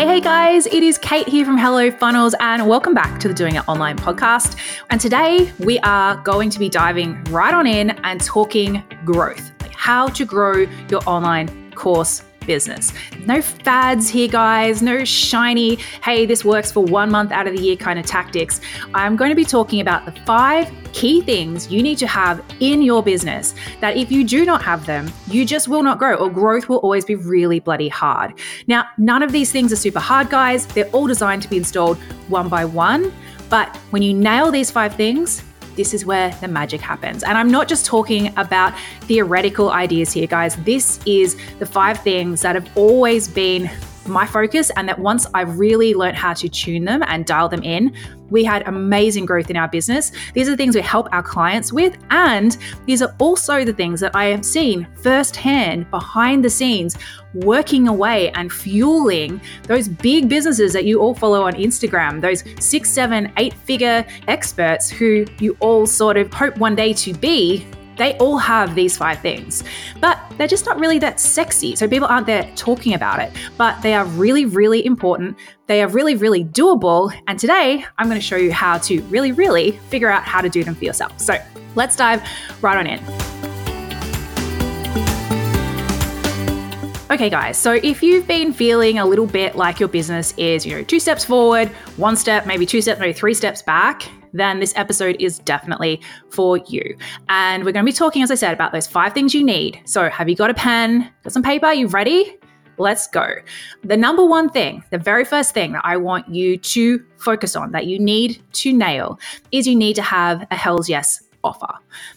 Hey, hey guys, it is Kate here from Hello Funnels, and welcome back to the Doing It Online podcast. And today we are going to be diving right on in and talking growth, like how to grow your online course business. No fads here, guys, no shiny, hey, this works for one month out of the year kind of tactics. I'm going to be talking about the five key things you need to have in your business that if you do not have them, you just will not grow, or growth will always be really bloody hard. Now, none of these things are super hard, guys. They're all designed to be installed one by one. But when you nail these five things, this is where the magic happens. And I'm not just talking about theoretical ideas here, guys. This is the five things that have always been my focus, and that once I really learned how to tune them and dial them in, we had amazing growth in our business. These are the things we help our clients with, and these are also the things that I have seen firsthand behind the scenes working away and fueling those big businesses that you all follow on Instagram, those six, seven, eight figure experts who you all sort of hope one day to be they all have these five things, but they're just not really that sexy. So people aren't there talking about it, but they are really, really important. They are really, really doable. And today I'm going to show you how to really, really figure out how to do them for yourself. So let's dive right on in. Okay, guys, so if you've been feeling a little bit like your business is, you know, two steps forward, one step, maybe two steps, maybe three steps back, then this episode is definitely for you. And we're going to be talking, as I said, about those five things you need. So, have you got a pen? Got some paper? You ready? Let's go. The number one thing, the very first thing that I want you to focus on, that you need to nail, is you need to have a Hells Yes offer.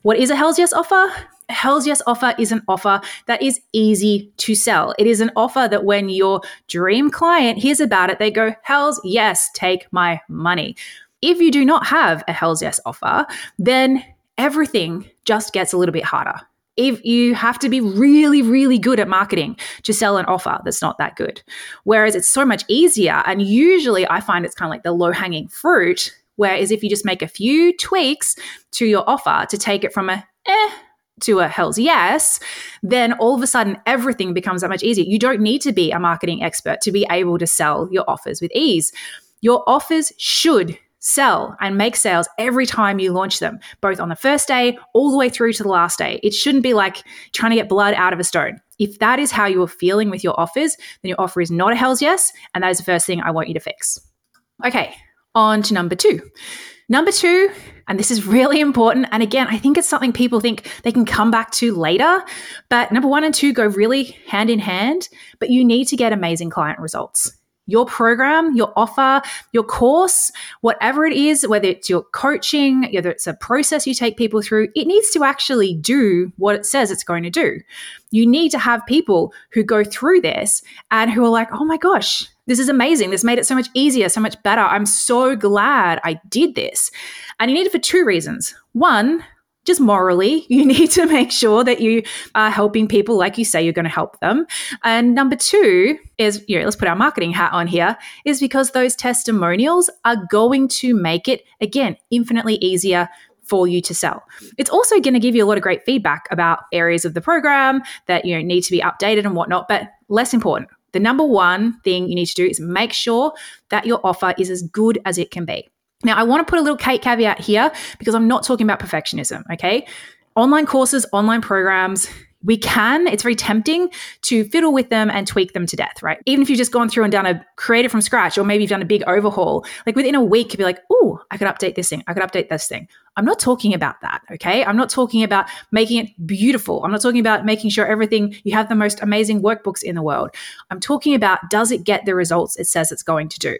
What is a Hells Yes offer? A Hells Yes offer is an offer that is easy to sell. It is an offer that when your dream client hears about it, they go, Hells Yes, take my money. If you do not have a Hells Yes offer, then everything just gets a little bit harder. If you have to be really, really good at marketing to sell an offer that's not that good. Whereas it's so much easier. And usually I find it's kind of like the low hanging fruit. Whereas if you just make a few tweaks to your offer to take it from a eh to a hell's yes, then all of a sudden everything becomes that much easier. You don't need to be a marketing expert to be able to sell your offers with ease. Your offers should sell and make sales every time you launch them, both on the first day all the way through to the last day. It shouldn't be like trying to get blood out of a stone. If that is how you are feeling with your offers, then your offer is not a hell's yes. And that is the first thing I want you to fix. Okay, on to number two. Number two, and this is really important. And again, I think it's something people think they can come back to later. But number one and two go really hand in hand, but you need to get amazing client results your program, your offer, your course, whatever it is, whether it's your coaching, whether it's a process you take people through, it needs to actually do what it says it's going to do. You need to have people who go through this and who are like, oh my gosh, this is amazing. This made it so much easier, so much better. I'm so glad I did this. And you need it for two reasons. One, just morally, you need to make sure that you are helping people like you say you're going to help them. And number two is, you know, let's put our marketing hat on here, is because those testimonials are going to make it, again, infinitely easier for you to sell. It's also going to give you a lot of great feedback about areas of the program that you know need to be updated and whatnot, but less important. The number one thing you need to do is make sure that your offer is as good as it can be. Now, I want to put a little Kate caveat here because I'm not talking about perfectionism, okay? Online courses, online programs, we can, it's very tempting to fiddle with them and tweak them to death, right? Even if you've just gone through and done a created from scratch, or maybe you've done a big overhaul, like within a week, you'd be like, oh, I could update this thing, I could update this thing. I'm not talking about that, okay? I'm not talking about making it beautiful. I'm not talking about making sure everything, you have the most amazing workbooks in the world. I'm talking about does it get the results it says it's going to do,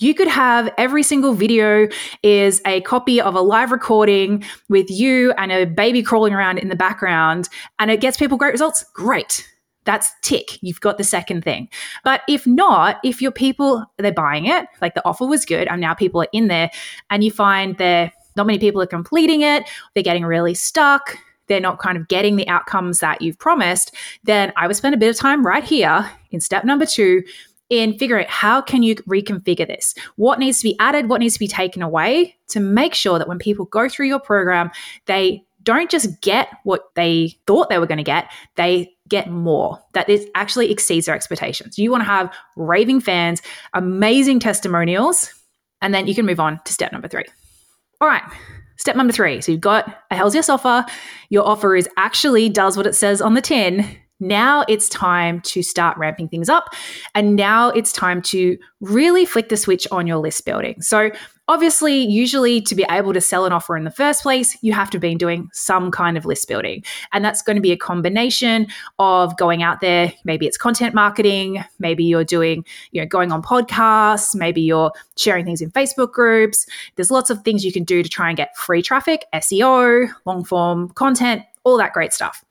you could have every single video is a copy of a live recording with you and a baby crawling around in the background and it gets people great results. Great. That's tick. You've got the second thing. But if not, if your people, they're buying it, like the offer was good and now people are in there and you find there not many people are completing it, they're getting really stuck, they're not kind of getting the outcomes that you've promised, then I would spend a bit of time right here in step number two in figuring out how can you reconfigure this what needs to be added what needs to be taken away to make sure that when people go through your program they don't just get what they thought they were going to get they get more, that it actually exceeds their expectations. You want to have raving fans, amazing testimonials, and then you can move on to step number three. All right. Step number three. So you've got a Hell's Yes offer. Your offer is actually does what it says on the tin. Now it's time to start ramping things up. And now it's time to really flick the switch on your list building. So Obviously, usually to be able to sell an offer in the first place, you have to have been doing some kind of list building. And that's going to be a combination of going out there, maybe it's content marketing, maybe you're doing, you know, going on podcasts, maybe you're sharing things in Facebook groups. There's lots of things you can do to try and get free traffic, SEO, long form content, all that great stuff.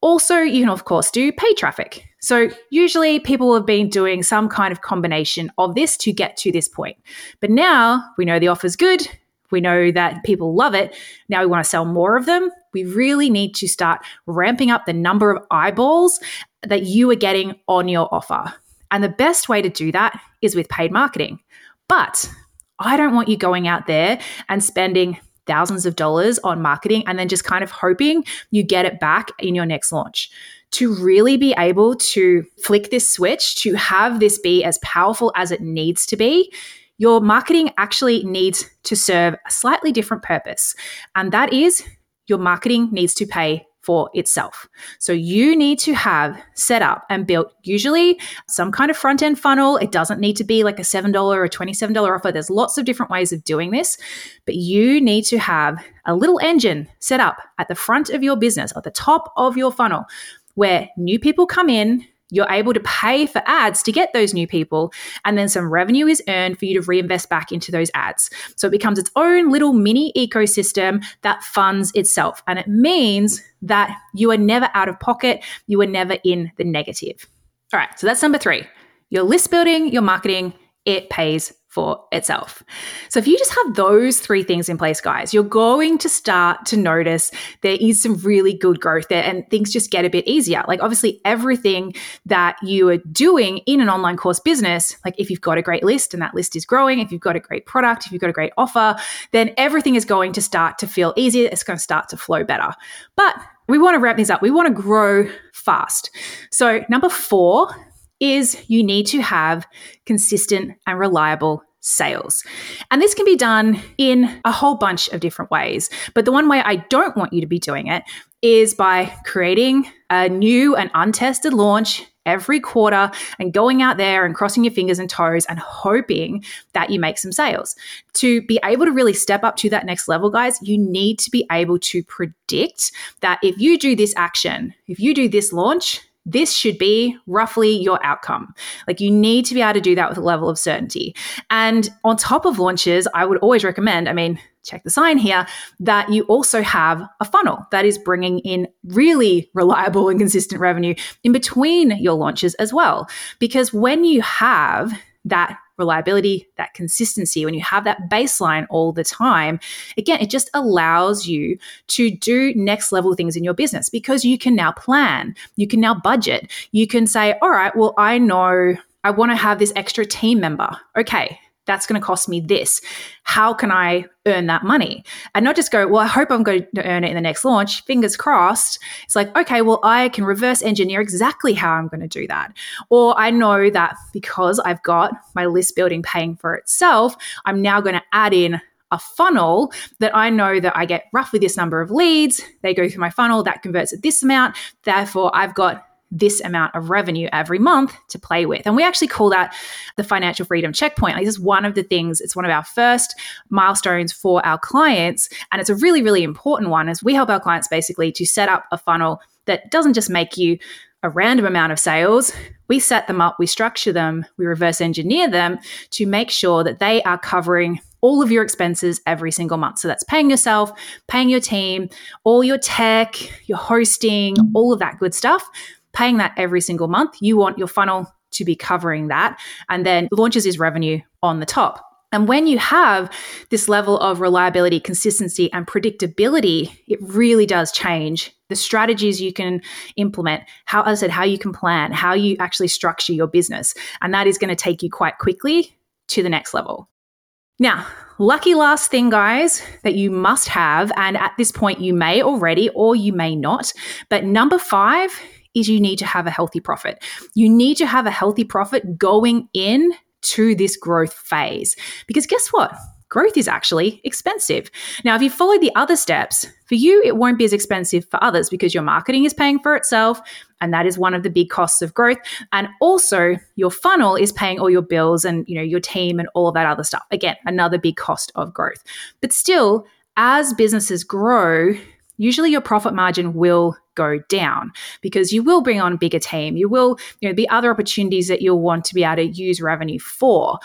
Also, you can, of course, do paid traffic. So, usually people have been doing some kind of combination of this to get to this point. But now we know the offer's good. We know that people love it. Now we want to sell more of them. We really need to start ramping up the number of eyeballs that you are getting on your offer. And the best way to do that is with paid marketing. But I don't want you going out there and spending thousands of dollars on marketing and then just kind of hoping you get it back in your next launch. To really be able to flick this switch, to have this be as powerful as it needs to be, your marketing actually needs to serve a slightly different purpose. And that is your marketing needs to pay for itself. So you need to have set up and built usually some kind of front end funnel. It doesn't need to be like a $7 or $27 offer. There's lots of different ways of doing this, but you need to have a little engine set up at the front of your business, at the top of your funnel, where new people come in, you're able to pay for ads to get those new people, and then some revenue is earned for you to reinvest back into those ads. So it becomes its own little mini ecosystem that funds itself. And it means that you are never out of pocket, you are never in the negative. All right, so that's number three. Your list building, your marketing, it pays for itself. So if you just have those three things in place, guys, you're going to start to notice there is some really good growth there and things just get a bit easier. Like obviously everything that you are doing in an online course business, like if you've got a great list and that list is growing, if you've got a great product, if you've got a great offer, then everything is going to start to feel easier. It's going to start to flow better. But we want to wrap things up. We want to grow fast. So number four is you need to have consistent and reliable sales. And this can be done in a whole bunch of different ways. But the one way I don't want you to be doing it is by creating a new and untested launch every quarter and going out there and crossing your fingers and toes and hoping that you make some sales. To be able to really step up to that next level, guys, you need to be able to predict that if you do this action, if you do this launch, this should be roughly your outcome. Like you need to be able to do that with a level of certainty. And on top of launches, I would always recommend, I mean, check the sign here, that you also have a funnel that is bringing in really reliable and consistent revenue in between your launches as well. Because when you have that reliability, that consistency, when you have that baseline all the time, again, it just allows you to do next level things in your business because you can now plan, you can now budget, you can say, all right, well, I know I want to have this extra team member. Okay, that's going to cost me this. How can I earn that money? And not just go, well, I hope I'm going to earn it in the next launch. Fingers crossed. It's like, okay, well, I can reverse engineer exactly how I'm going to do that. Or I know that because I've got my list building paying for itself, I'm now going to add in a funnel that I know that I get roughly this number of leads. They go through my funnel that converts at this amount. Therefore, I've got this amount of revenue every month to play with. And we actually call that the financial freedom checkpoint. Like this is one of the things, it's one of our first milestones for our clients. And it's a really, really important one as we help our clients basically to set up a funnel that doesn't just make you a random amount of sales. We set them up, we structure them, we reverse engineer them to make sure that they are covering all of your expenses every single month. So that's paying yourself, paying your team, all your tech, your hosting, mm-hmm. all of that good stuff paying that every single month. You want your funnel to be covering that. And then launches is revenue on the top. And when you have this level of reliability, consistency, and predictability, it really does change the strategies you can implement, how as I said, how you can plan, how you actually structure your business. And that is going to take you quite quickly to the next level. Now, lucky last thing, guys, that you must have, and at this point you may already or you may not, but number five is you need to have a healthy profit. You need to have a healthy profit going in to this growth phase. Because guess what? growth is actually expensive. Now, if you follow the other steps, for you, it won't be as expensive for others because your marketing is paying for itself. And that is one of the big costs of growth. And also your funnel is paying all your bills and, you know, your team and all of that other stuff. Again, another big cost of growth. But still, as businesses grow, usually your profit margin will go down because you will bring on a bigger team. You will, you know, be other opportunities that you'll want to be able to use revenue for.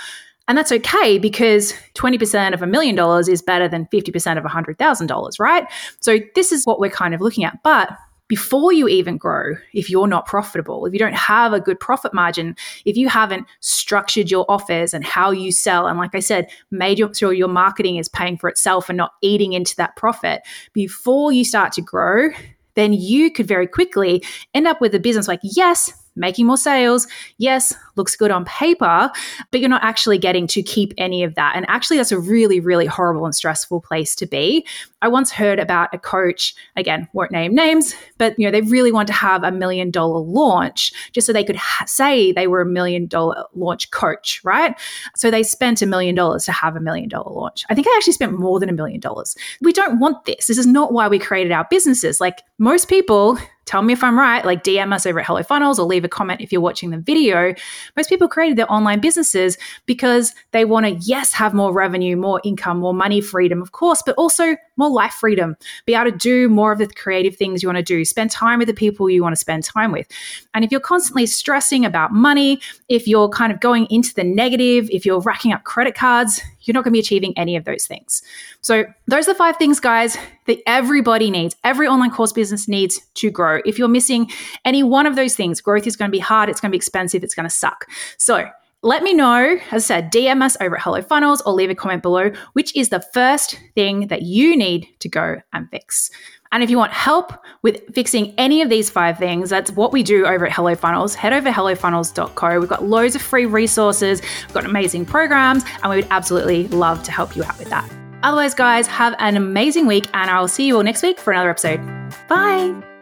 And that's okay because 20% of a million dollars is better than 50% of $100,000, right? So this is what we're kind of looking at. But before you even grow, if you're not profitable, if you don't have a good profit margin, if you haven't structured your offers and how you sell, and like I said, made sure your marketing is paying for itself and not eating into that profit, before you start to grow, then you could very quickly end up with a business like, yes, making more sales. Yes, looks good on paper, but you're not actually getting to keep any of that. And actually, that's a really, really horrible and stressful place to be. I once heard about a coach, again, won't name names, but you know, they really want to have a million dollar launch just so they could ha- say they were a million dollar launch coach, right? So they spent a million dollars to have a million dollar launch. I think I actually spent more than a million dollars. We don't want this. This is not why we created our businesses. Like most people tell me if I'm right, like DM us over at Hello Funnels or leave a comment if you're watching the video. Most people created their online businesses because they want to, yes, have more revenue, more income, more money freedom, of course, but also more life freedom, be able to do more of the creative things you want to do, spend time with the people you want to spend time with. And if you're constantly stressing about money, if you're kind of going into the negative, if you're racking up credit cards, you're not going to be achieving any of those things. So, those are the five things, guys, that everybody needs. Every online course business needs to grow. If you're missing any one of those things, growth is going to be hard, it's going to be expensive, it's going to suck. So, let me know, as I said, DM us over at Hello Funnels or leave a comment below, which is the first thing that you need to go and fix. And if you want help with fixing any of these five things, that's what we do over at Hello Funnels. Head over hellofunnels.co. We've got loads of free resources, we've got amazing programs, and we would absolutely love to help you out with that. Otherwise, guys, have an amazing week, and I'll see you all next week for another episode. Bye.